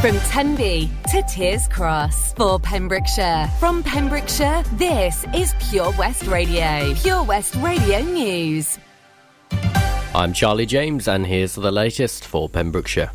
From Tenby to Tiers Cross for Pembrokeshire. From Pembrokeshire, this is Pure West Radio. Pure West Radio News. I'm Charlie James, and here's the latest for Pembrokeshire.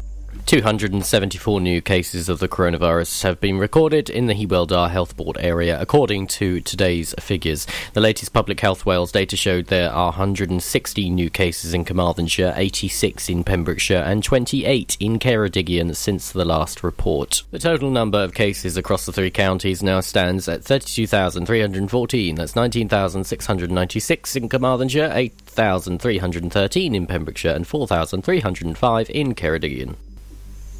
274 new cases of the coronavirus have been recorded in the Hywel Dda Health Board area, according to today's figures. The latest Public Health Wales data showed there are 160 new cases in Carmarthenshire, 86 in Pembrokeshire, and 28 in Ceredigion since the last report. The total number of cases across the three counties now stands at 32,314. That's 19,696 in Carmarthenshire, 8,313 in Pembrokeshire, and 4,305 in Ceredigion.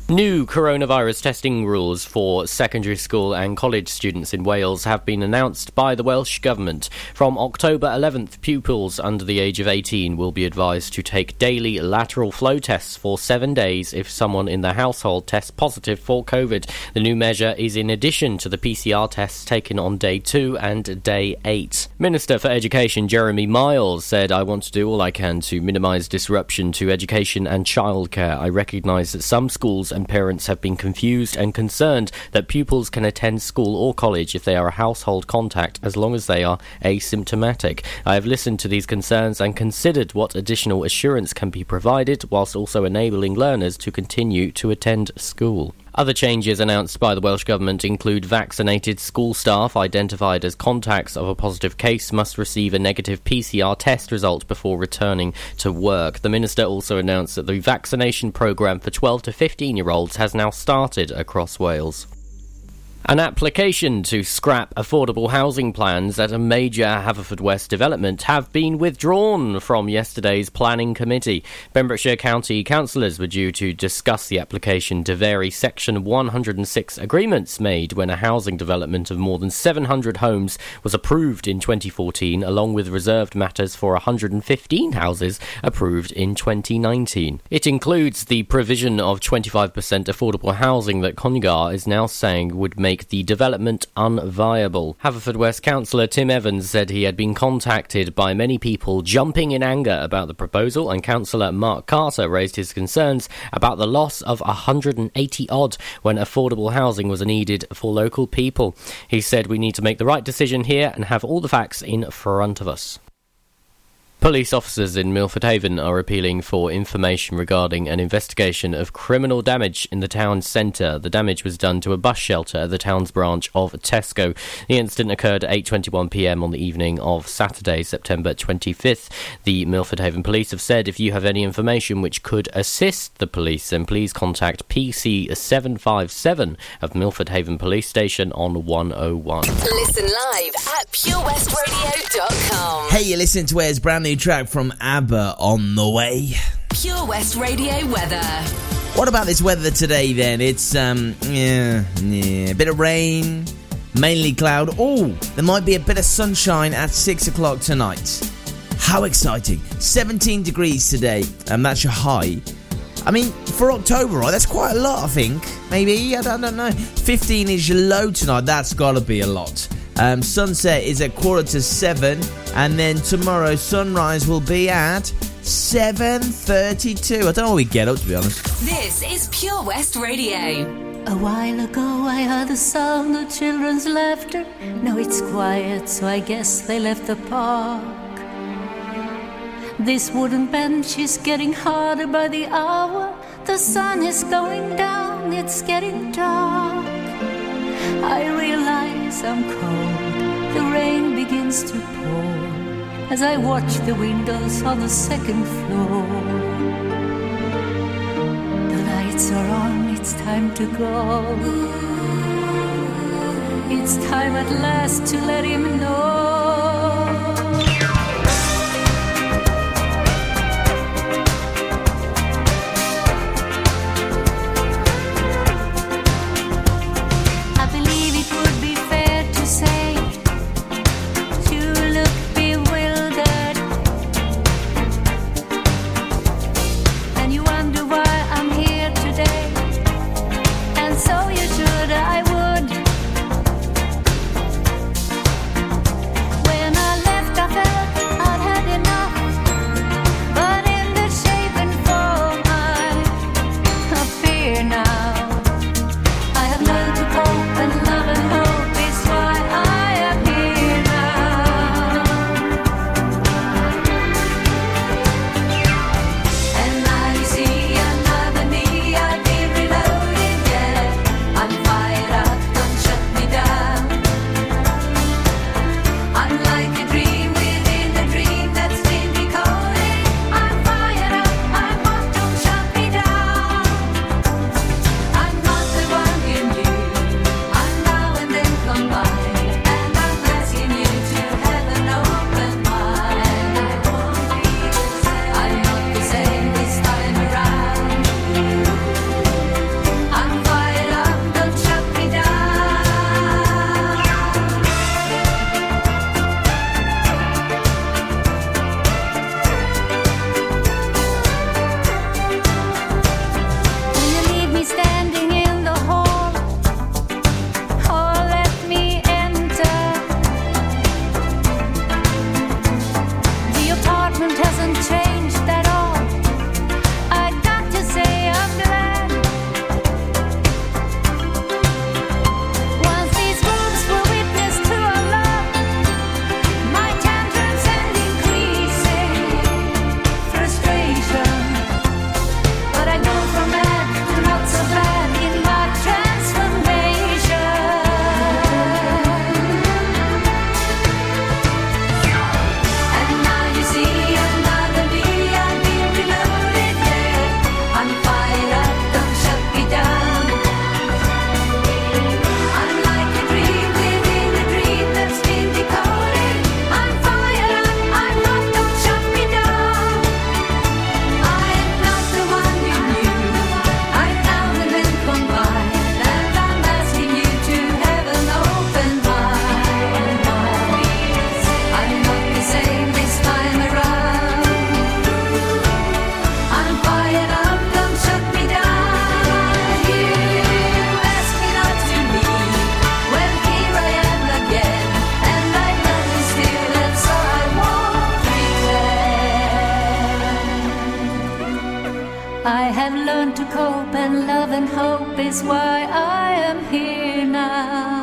New coronavirus testing rules for secondary school and college students in Wales have been announced by the Welsh Government. From October 11th, pupils under the age of 18 will be advised to take daily lateral flow tests for seven days if someone in their household tests positive for COVID. The new measure is in addition to the PCR tests taken on day two and day eight. Minister for Education Jeremy Miles said, I want to do all I can to minimise disruption to education and childcare. I recognise that some schools and parents have been confused and concerned that pupils can attend school or college if they are a household contact as long as they are asymptomatic. I have listened to these concerns and considered what additional assurance can be provided whilst also enabling learners to continue to attend school. Other changes announced by the Welsh Government include vaccinated school staff identified as contacts of a positive case must receive a negative PCR test result before returning to work. The Minister also announced that the vaccination programme for 12 to 15 year olds has now started across Wales. An application to scrap affordable housing plans at a major Haverfordwest development have been withdrawn from yesterday's planning committee. Pembrokeshire County councillors were due to discuss the application to vary Section 106 agreements made when a housing development of more than 700 homes was approved in 2014, along with reserved matters for 115 houses approved in 2019. It includes the provision of 25% affordable housing that Conygar is now saying would make make the development unviable. Haverfordwest councillor Tim Evans said he had been contacted by many people jumping in anger about the proposal, and councillor Mark Carter raised his concerns about the loss of 180 odd when affordable housing was needed for local people. He said we need to make the right decision here and have all the facts in front of us. Police officers in Milford Haven are appealing for information regarding an investigation of criminal damage in the town centre. The damage was done to a bus shelter at the town's branch of Tesco. The incident occurred at 8:21 p.m. on the evening of Saturday, September 25th. The Milford Haven Police have said if you have any information which could assist the police, then please contact PC 757 of Milford Haven Police Station on 101. Listen live at purewestradio.com. Hey, you listen to Where's Brand New track from ABBA on the way. Pure West Radio weather. What about this weather today then? It's, um, yeah, yeah, a bit of rain, mainly cloud. Oh, there might be a bit of sunshine at 6 o'clock tonight. How exciting! 17 degrees today, and that's your high. I mean, for October, right? That's quite a lot, I think. Maybe, I don't, I don't know. 15 is your low tonight, that's gotta be a lot. Um, sunset is at quarter to seven, and then tomorrow sunrise will be at seven thirty-two. I don't know what we get up to be honest. This is Pure West Radio. A while ago, I heard the sound of children's laughter. Now it's quiet, so I guess they left the park. This wooden bench is getting harder by the hour. The sun is going down, it's getting dark. I realize I'm cold. Begins to pour as I watch the windows on the second floor. The lights are on, it's time to go. It's time at last to let him know. Is why I am here now.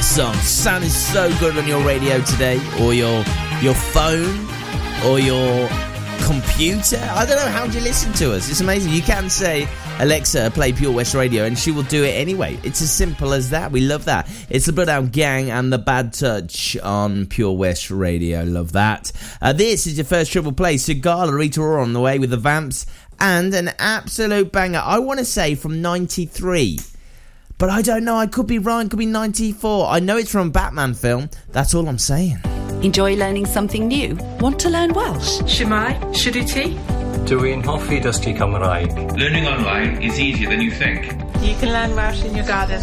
Song. Sound is so good on your radio today, or your your phone, or your computer. I don't know how do you listen to us. It's amazing. You can say Alexa, play Pure West Radio, and she will do it anyway. It's as simple as that. We love that. It's the Bloodhound Gang and the Bad Touch on Pure West Radio. Love that. Uh, this is your first triple play. Sigala, Rita Ora on the way with the Vamps, and an absolute banger. I want to say from '93. But I don't know, I could be wrong, could be 94. I know it's from a Batman film, that's all I'm saying. Enjoy learning something new? Want to learn Welsh? Shemai, Shuduti? Dwi'n hoffi dysgu Cymraeg. Learning online is easier than you think. You can learn Welsh in your garden.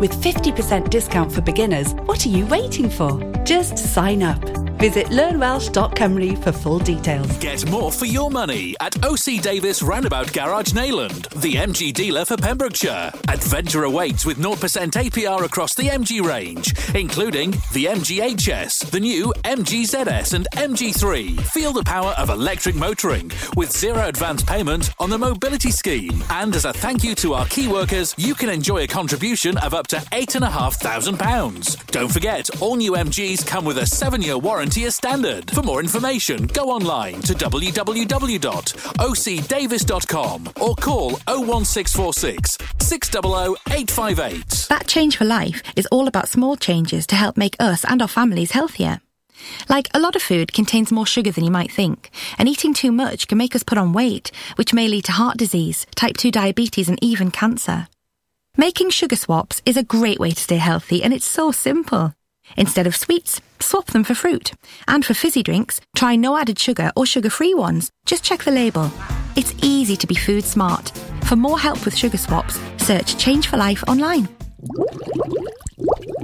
With 50% discount for beginners, what are you waiting for? Just sign up. Visit learnwelsh.com for full details. Get more for your money at OC Davis Roundabout Garage Neyland, the MG dealer for Pembrokeshire. Adventure awaits with 0% APR across the MG range, including the MGHS, the new MGZS and MG3. Feel the power of electric motoring with zero advance payment on the mobility scheme. And as a thank you to our key workers, you can enjoy a contribution of up to £8,500. Don't forget, all new MGs come with a seven year warranty as standard. For more information, go online to www.ocdavis.com or call 01646 600 858. That Change for Life is all about small changes to help make us and our families healthier. Like, a lot of food contains more sugar than you might think, and eating too much can make us put on weight, which may lead to heart disease, type 2 diabetes, and even cancer. Making sugar swaps is a great way to stay healthy, and it's so simple. Instead of sweets, swap them for fruit. And for fizzy drinks, try no added sugar or sugar free ones. Just check the label. It's easy to be food smart. For more help with sugar swaps, search Change for Life online.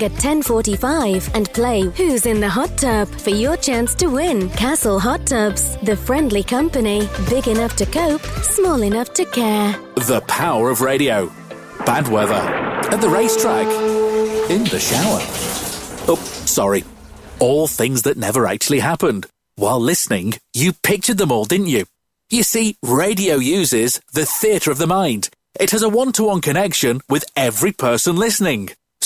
at 10:45 and play Who's in the Hot Tub for your chance to win. Castle Hot Tubs, the friendly company, big enough to cope, small enough to care. The power of radio. Bad weather. At the racetrack. In the shower. Oh, sorry. All things that never actually happened. While listening, you pictured them all, didn't you? You see, radio uses the theatre of the mind. It has a one to one connection with every person listening.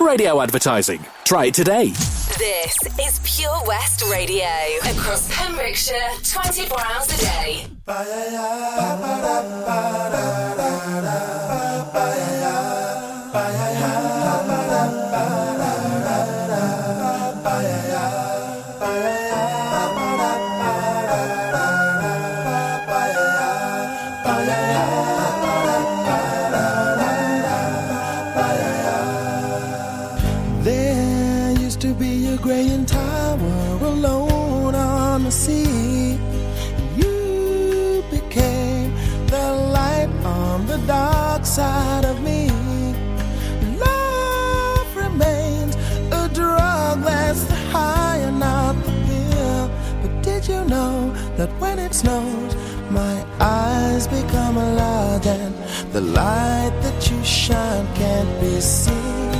Radio advertising. Try it today. This is Pure West Radio. Across Pembrokeshire, 24 hours a day. Snows, my eyes become large and the light that you shine can't be seen?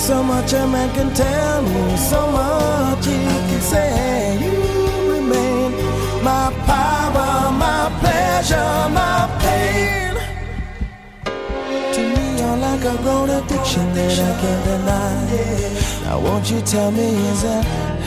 There's so much a man can tell me, so much he can say. You remain my power, my pleasure, my pain. To me, you're like a grown addiction that I can't deny. Now, won't you tell me, is that?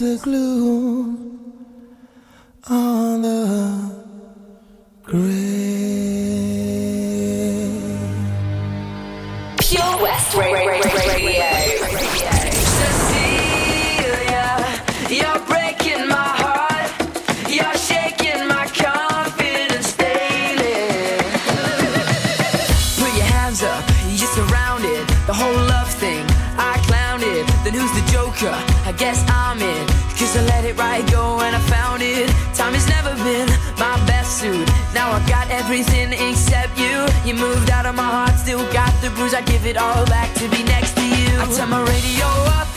the glue. I give it all back to be next to you. I turn my radio up.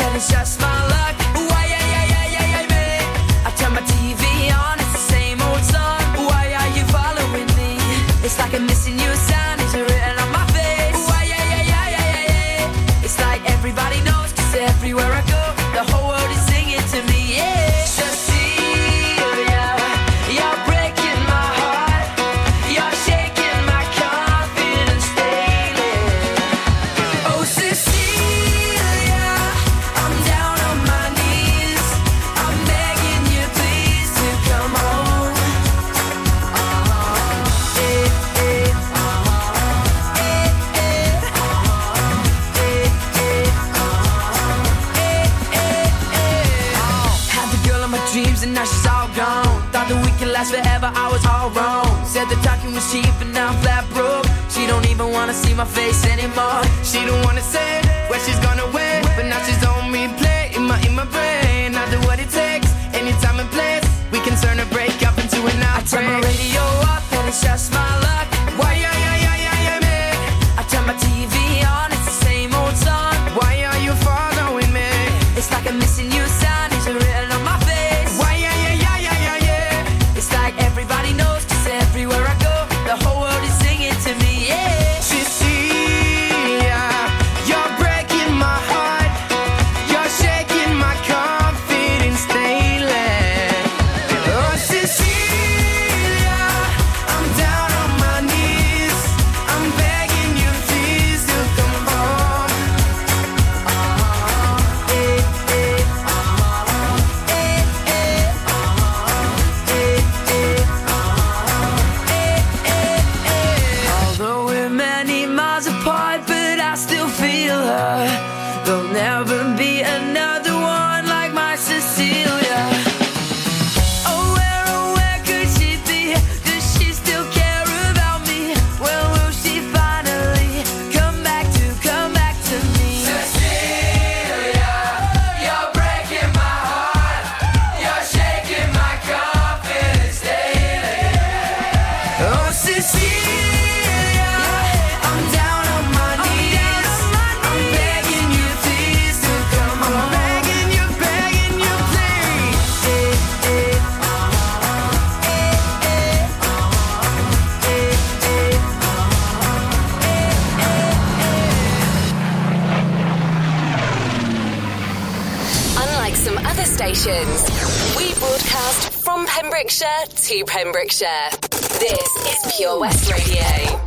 Pembrokeshire to Pembrokeshire. This is Pure West Radio.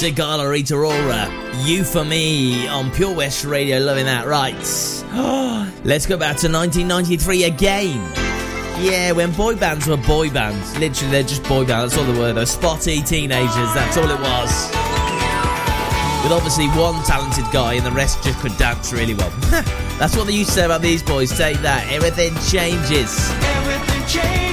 Sigala Rita Ora, You For Me on Pure West Radio, loving that, right? Let's go back to 1993 again. Yeah, when boy bands were boy bands. Literally, they're just boy bands, that's all they were, those spotty teenagers, that's all it was. With obviously one talented guy and the rest just could dance really well. that's what they used to say about these boys, take that, everything changes. Everything changes.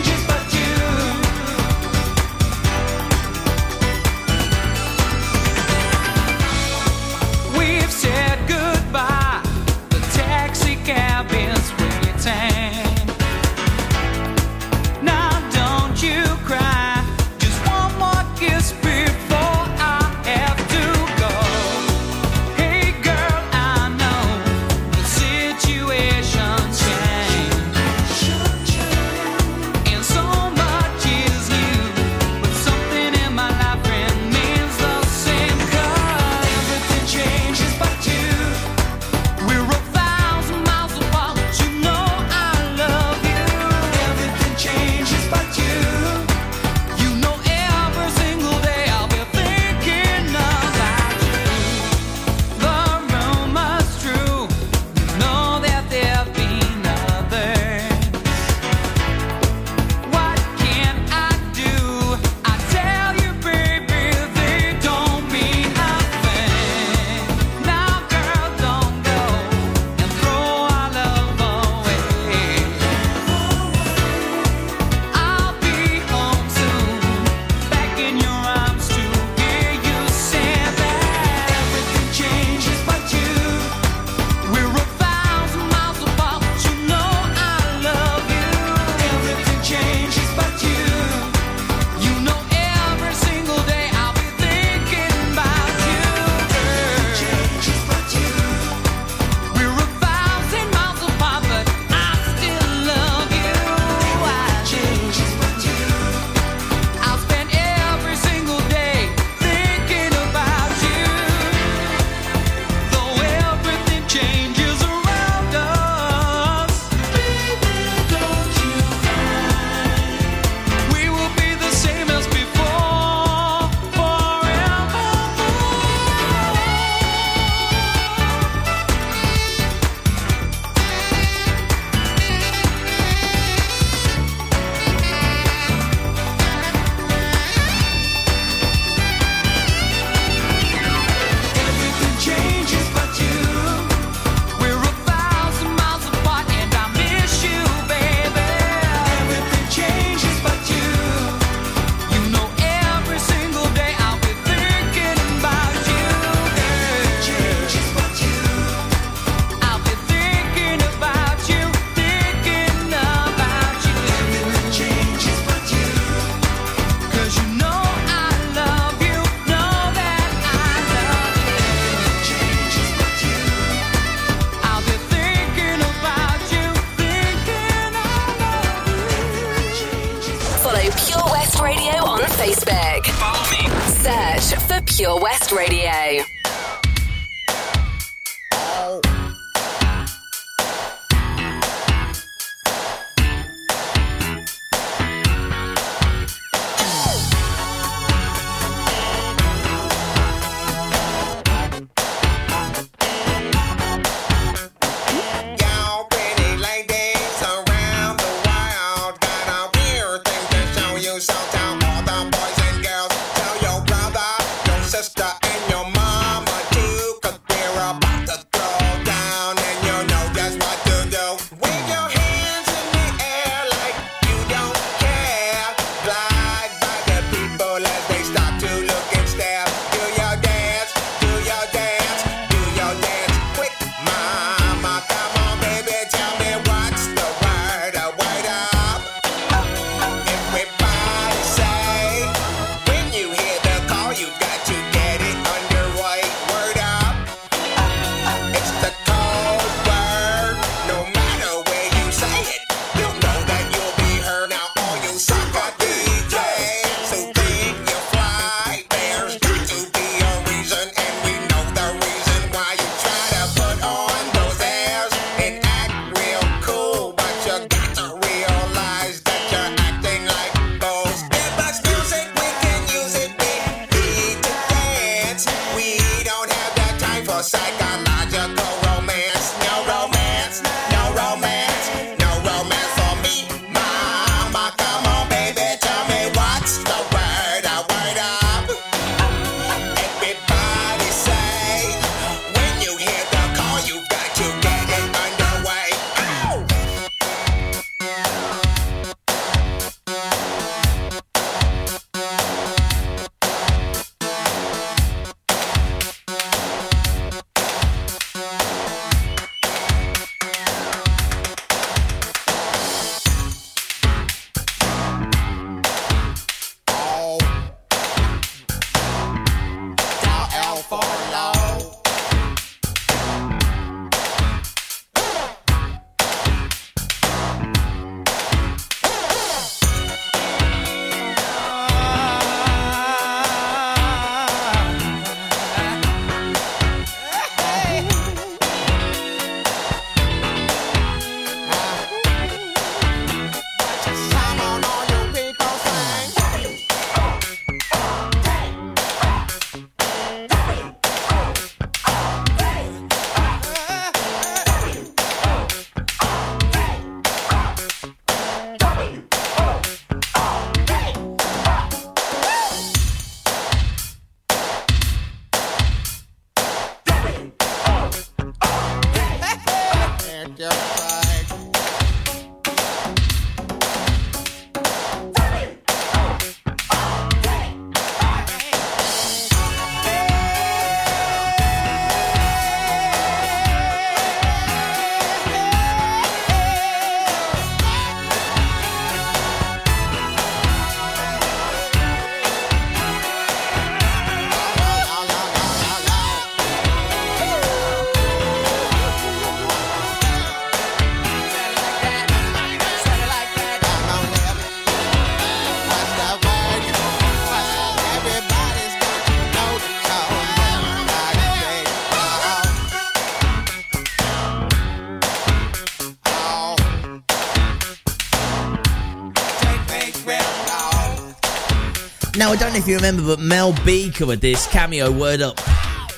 Now, I don't know if you remember, but Mel B covered this cameo word up.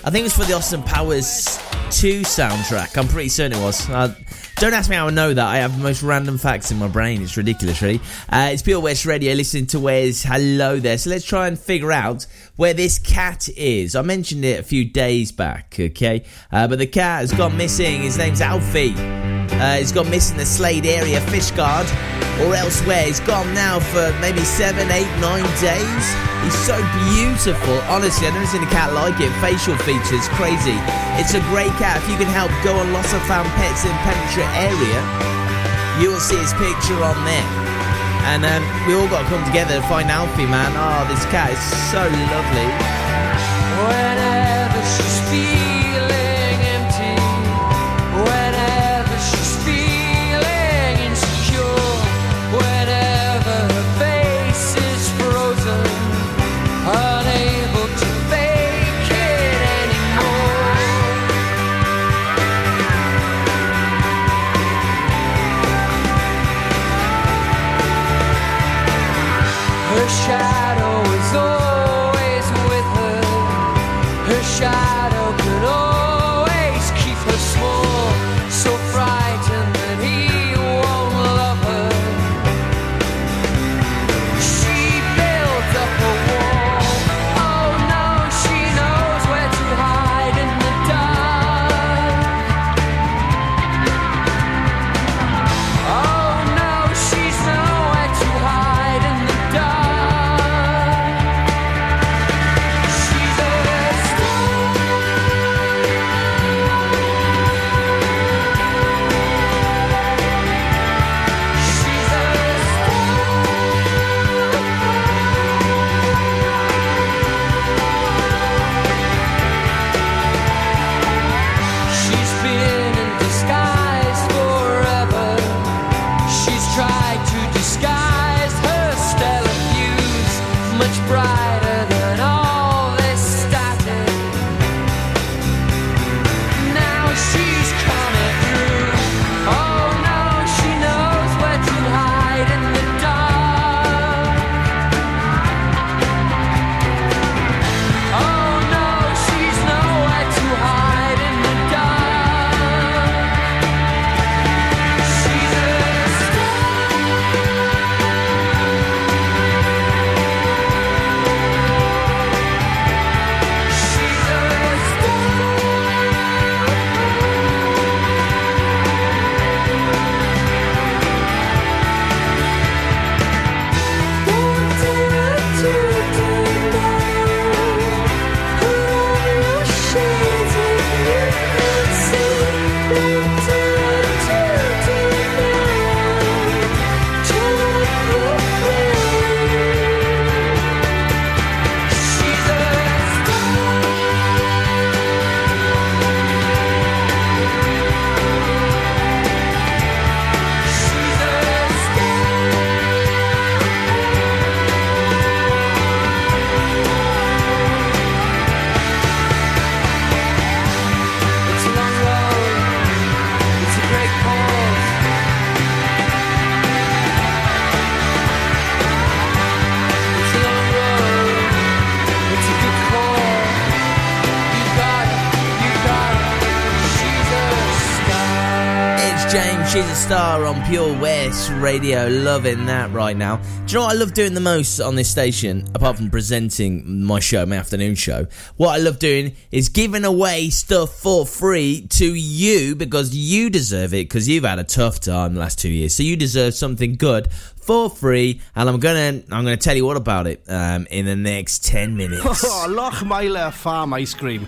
I think it was for the Austin Powers 2 soundtrack. I'm pretty certain it was. Uh, don't ask me how I know that. I have the most random facts in my brain. It's ridiculous, really. Uh, it's Pure West Radio, listening to Wes. Hello there. So let's try and figure out where this cat is. I mentioned it a few days back, okay? Uh, but the cat has gone missing. His name's Alfie. Uh, he's gone missing the Slade area Fishguard or elsewhere. He's gone now for maybe seven, eight, nine days. He's so beautiful. Honestly, I've never seen a cat like it. Facial features, crazy. It's a great cat. If you can help go on Lots of Found Pets in Pembrokeshire area, you will see his picture on there. And um, we all got to come together to find Alfie, man. Oh, this cat is so lovely. Whenever she's feeling she's a star on Pure West Radio. Loving that right now. Do you know what I love doing the most on this station, apart from presenting my show, my afternoon show? What I love doing is giving away stuff for free to you because you deserve it because you've had a tough time the last two years. So you deserve something good for free, and I'm gonna I'm gonna tell you all about it um, in the next ten minutes. Oh, Lochmeyler Farm Ice Cream.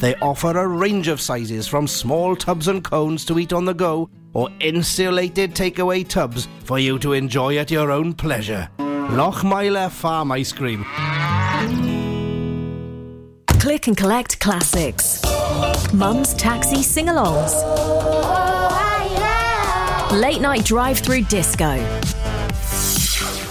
They offer a range of sizes from small tubs and cones to eat on the go or insulated takeaway tubs for you to enjoy at your own pleasure. Lochmeyler Farm Ice Cream. Click and collect classics. Mum's taxi sing alongs. Late night drive through disco.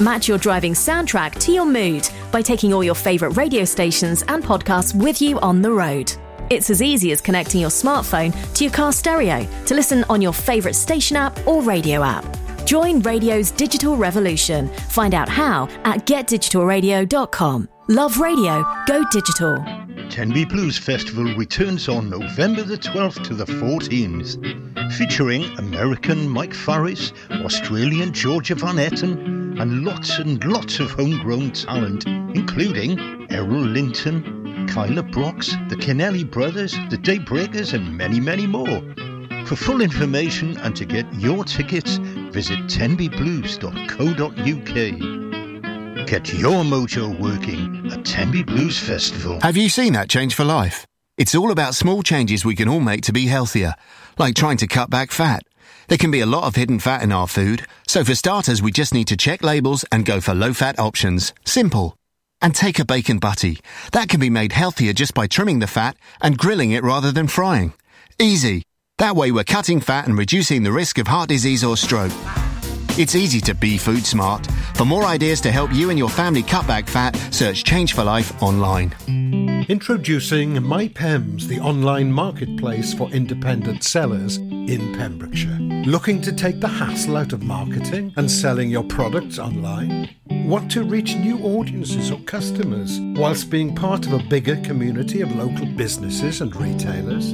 Match your driving soundtrack to your mood by taking all your favourite radio stations and podcasts with you on the road. It's as easy as connecting your smartphone to your car stereo to listen on your favourite station app or radio app. Join radio's digital revolution. Find out how at getdigitalradio.com. Love radio, go digital. Tenby Blues Festival returns on November the 12th to the 14th, featuring American Mike Farris, Australian Georgia Van Etten, and lots and lots of homegrown talent, including Errol Linton, Kyla Brox, the Kennelly Brothers, the Daybreakers, and many, many more. For full information and to get your tickets, visit tenbyblues.co.uk. Get your mojo working at Tenby Blues Festival. Have you seen that change for life? It's all about small changes we can all make to be healthier, like trying to cut back fat. There can be a lot of hidden fat in our food, so for starters, we just need to check labels and go for low fat options. Simple. And take a bacon butty. That can be made healthier just by trimming the fat and grilling it rather than frying. Easy. That way we're cutting fat and reducing the risk of heart disease or stroke. It's easy to be food smart. For more ideas to help you and your family cut back fat, search Change for Life online. Introducing MyPems, the online marketplace for independent sellers in Pembrokeshire. Looking to take the hassle out of marketing and selling your products online? Want to reach new audiences or customers whilst being part of a bigger community of local businesses and retailers?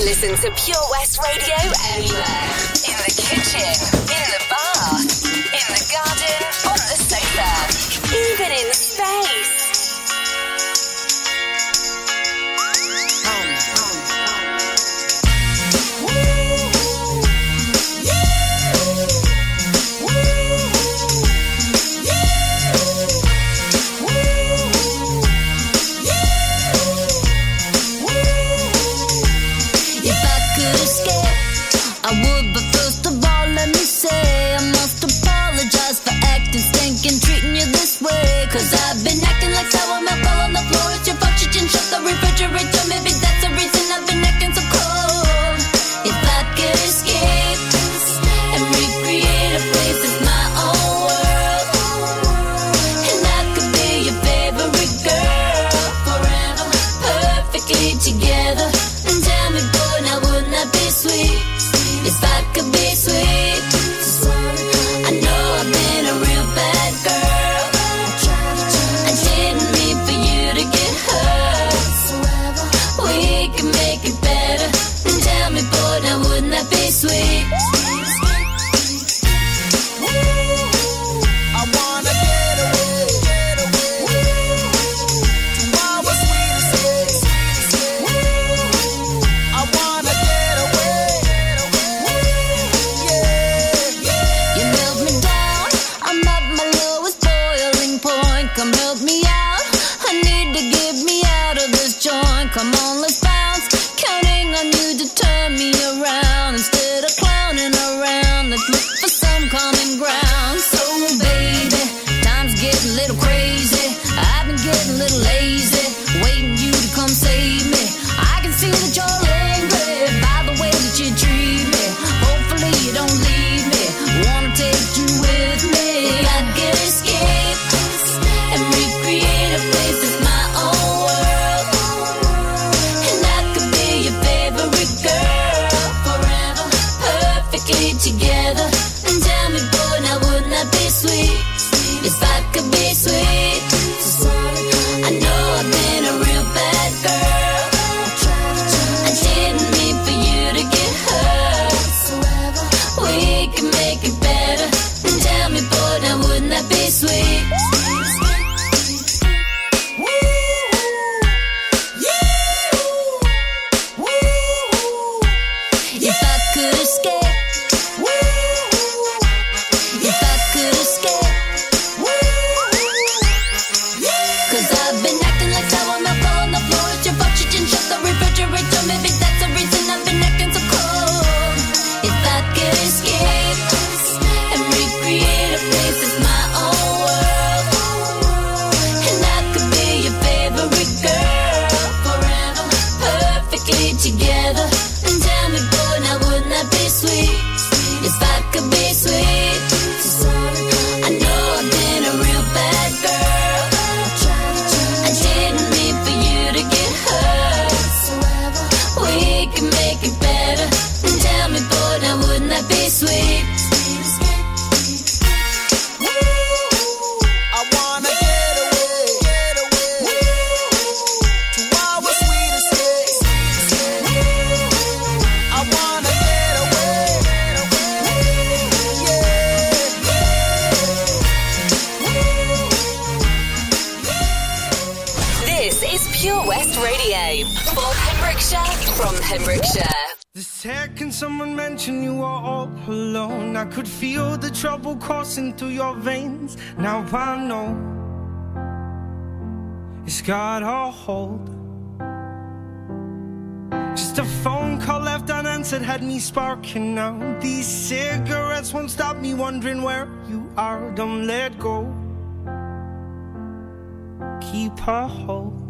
Can listen to Pure West Radio anywhere. In the kitchen, in the This is Pure West Radio for Pembrokeshire from Pembrokeshire. The second someone mentioned you were all alone, I could feel the trouble coursing through your veins. Now I know it's got a hold. Just a phone call left unanswered had me sparking now. These cigarettes won't stop me wondering where you are. Don't let go. Keep a hold.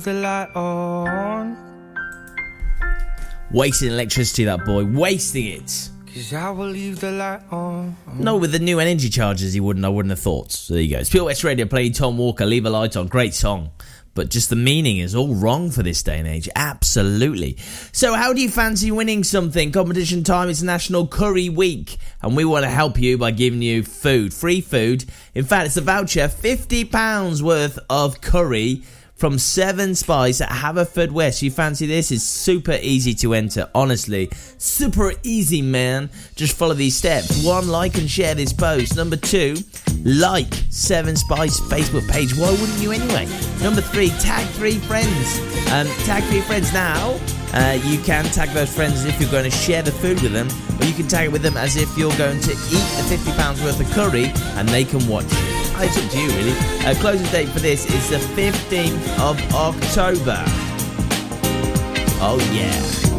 Leave the light on. Wasting electricity, that boy. Wasting it. Cause I will leave the light on. No, with the new energy charges, he wouldn't. I wouldn't have thought. So there you go. It's Pure West Radio playing Tom Walker. Leave a light on. Great song. But just the meaning is all wrong for this day and age. Absolutely. So, how do you fancy winning something? Competition time. It's National Curry Week, and we want to help you by giving you food, free food. In fact, it's a voucher, fifty pounds worth of curry from Seven Spice at Haverford You fancy this? It's super easy to enter, honestly. Super easy, man. Just follow these steps. One, like and share this post. Number two, like Seven Spice Facebook page. Why wouldn't you anyway? Number three, tag three friends. Um, tag three friends now. Uh, you can tag those friends as if you're going to share the food with them, or you can tag it with them as if you're going to eat the £50 worth of curry and they can watch you. It's up to you, really. Uh, closing date for this is the 15th of October. Oh, yeah.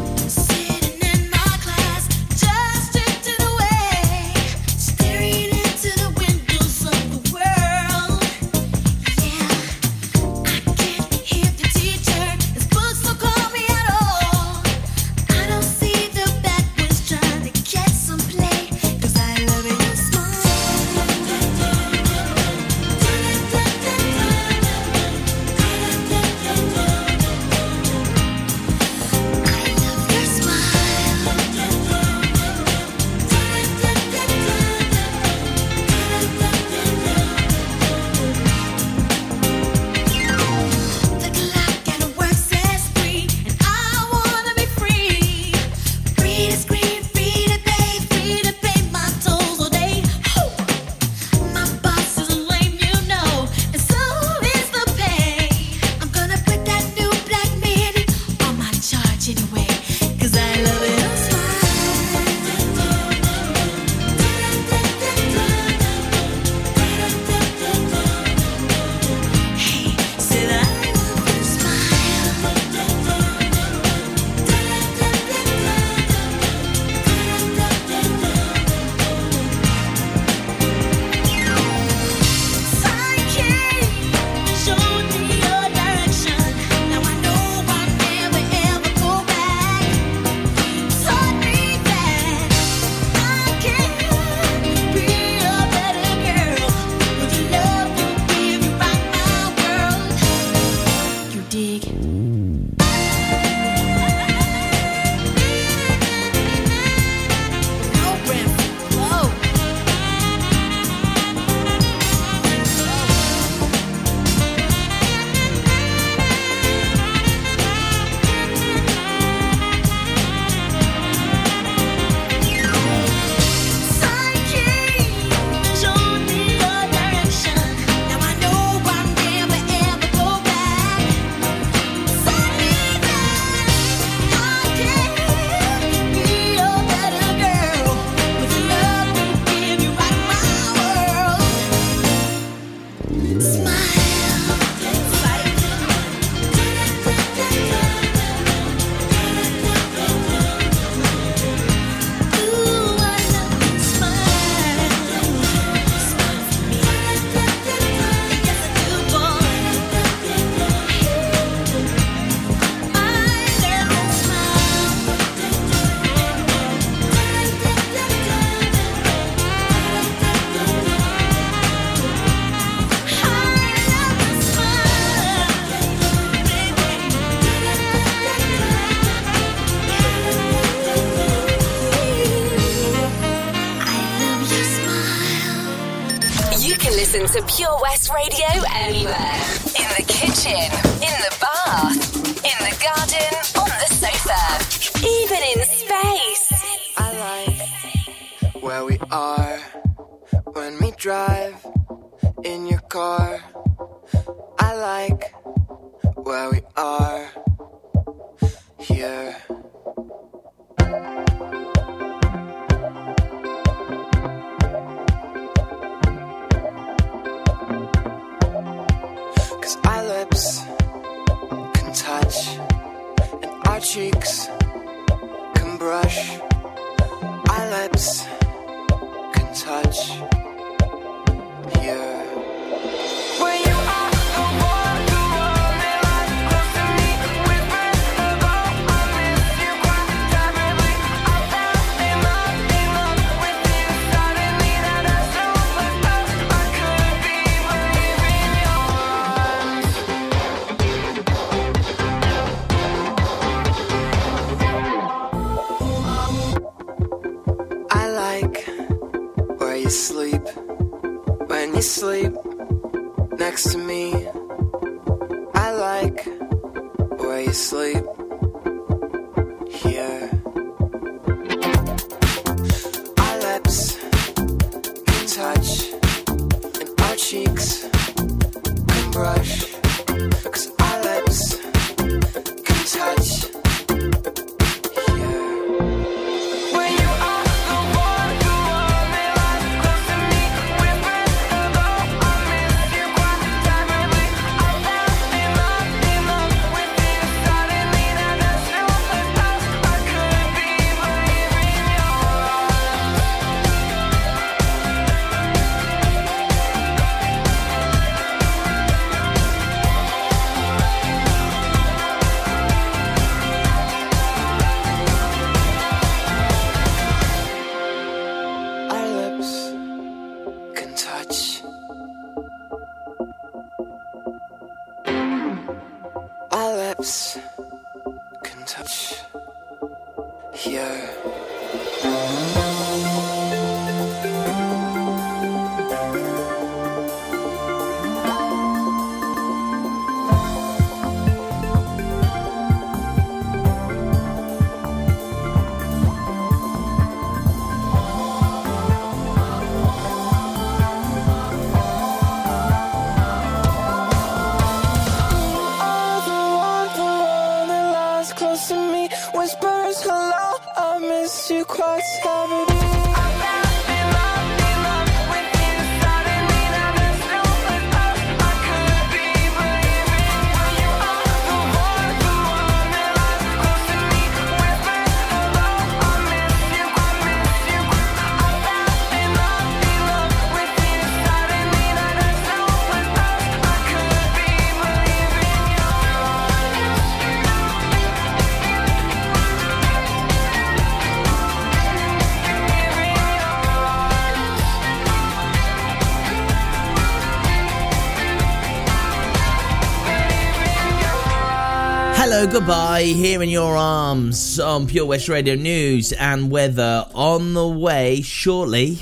Radio anywhere. In the kitchen, in the bath, in the garden, on the sofa, even in space. I like where we are when we drive in your car. I like where we are here. Our lips can touch here. Goodbye. Here in your arms on Pure West Radio News and weather on the way shortly.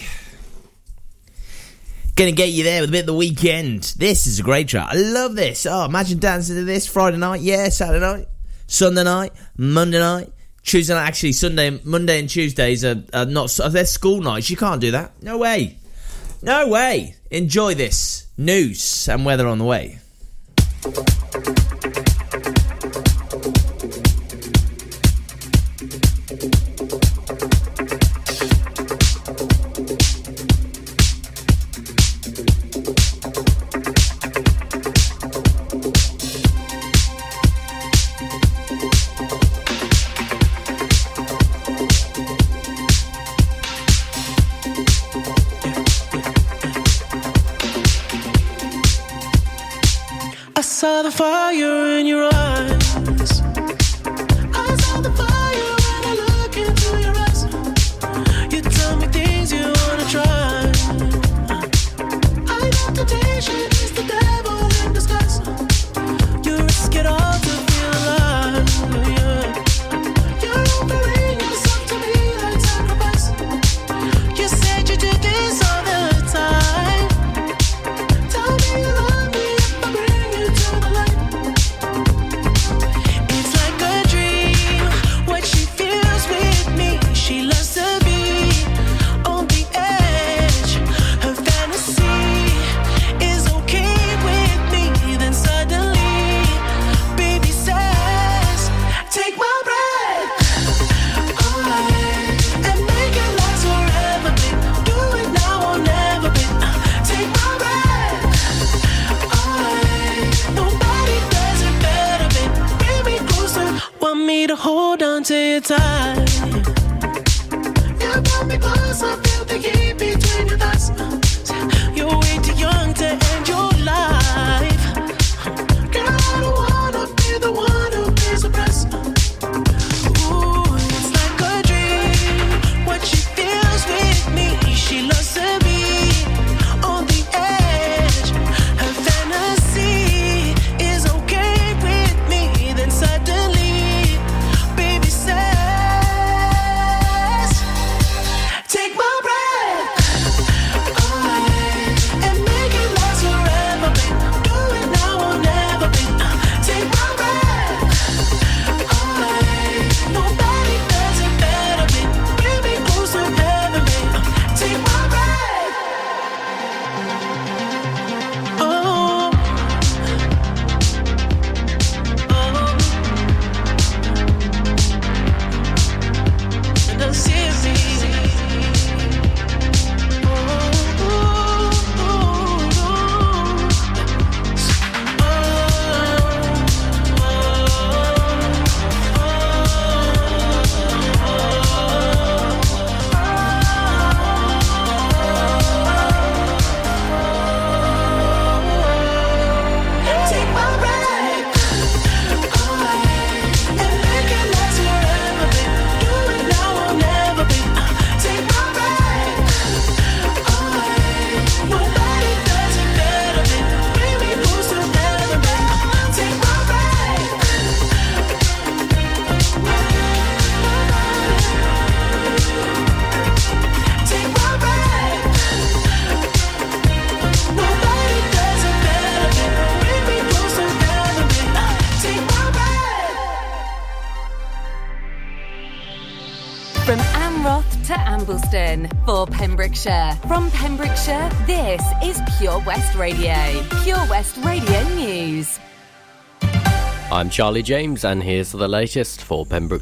Gonna get you there with a bit of the weekend. This is a great track. I love this. Oh, imagine dancing to this Friday night. Yeah, Saturday night, Sunday night, Monday night, Tuesday night. Actually, Sunday, Monday, and Tuesdays are, are not. They're school nights. You can't do that. No way. No way. Enjoy this news and weather on the way. West Radio, Pure West Radio News. I'm Charlie James, and here's the latest for Pembroke.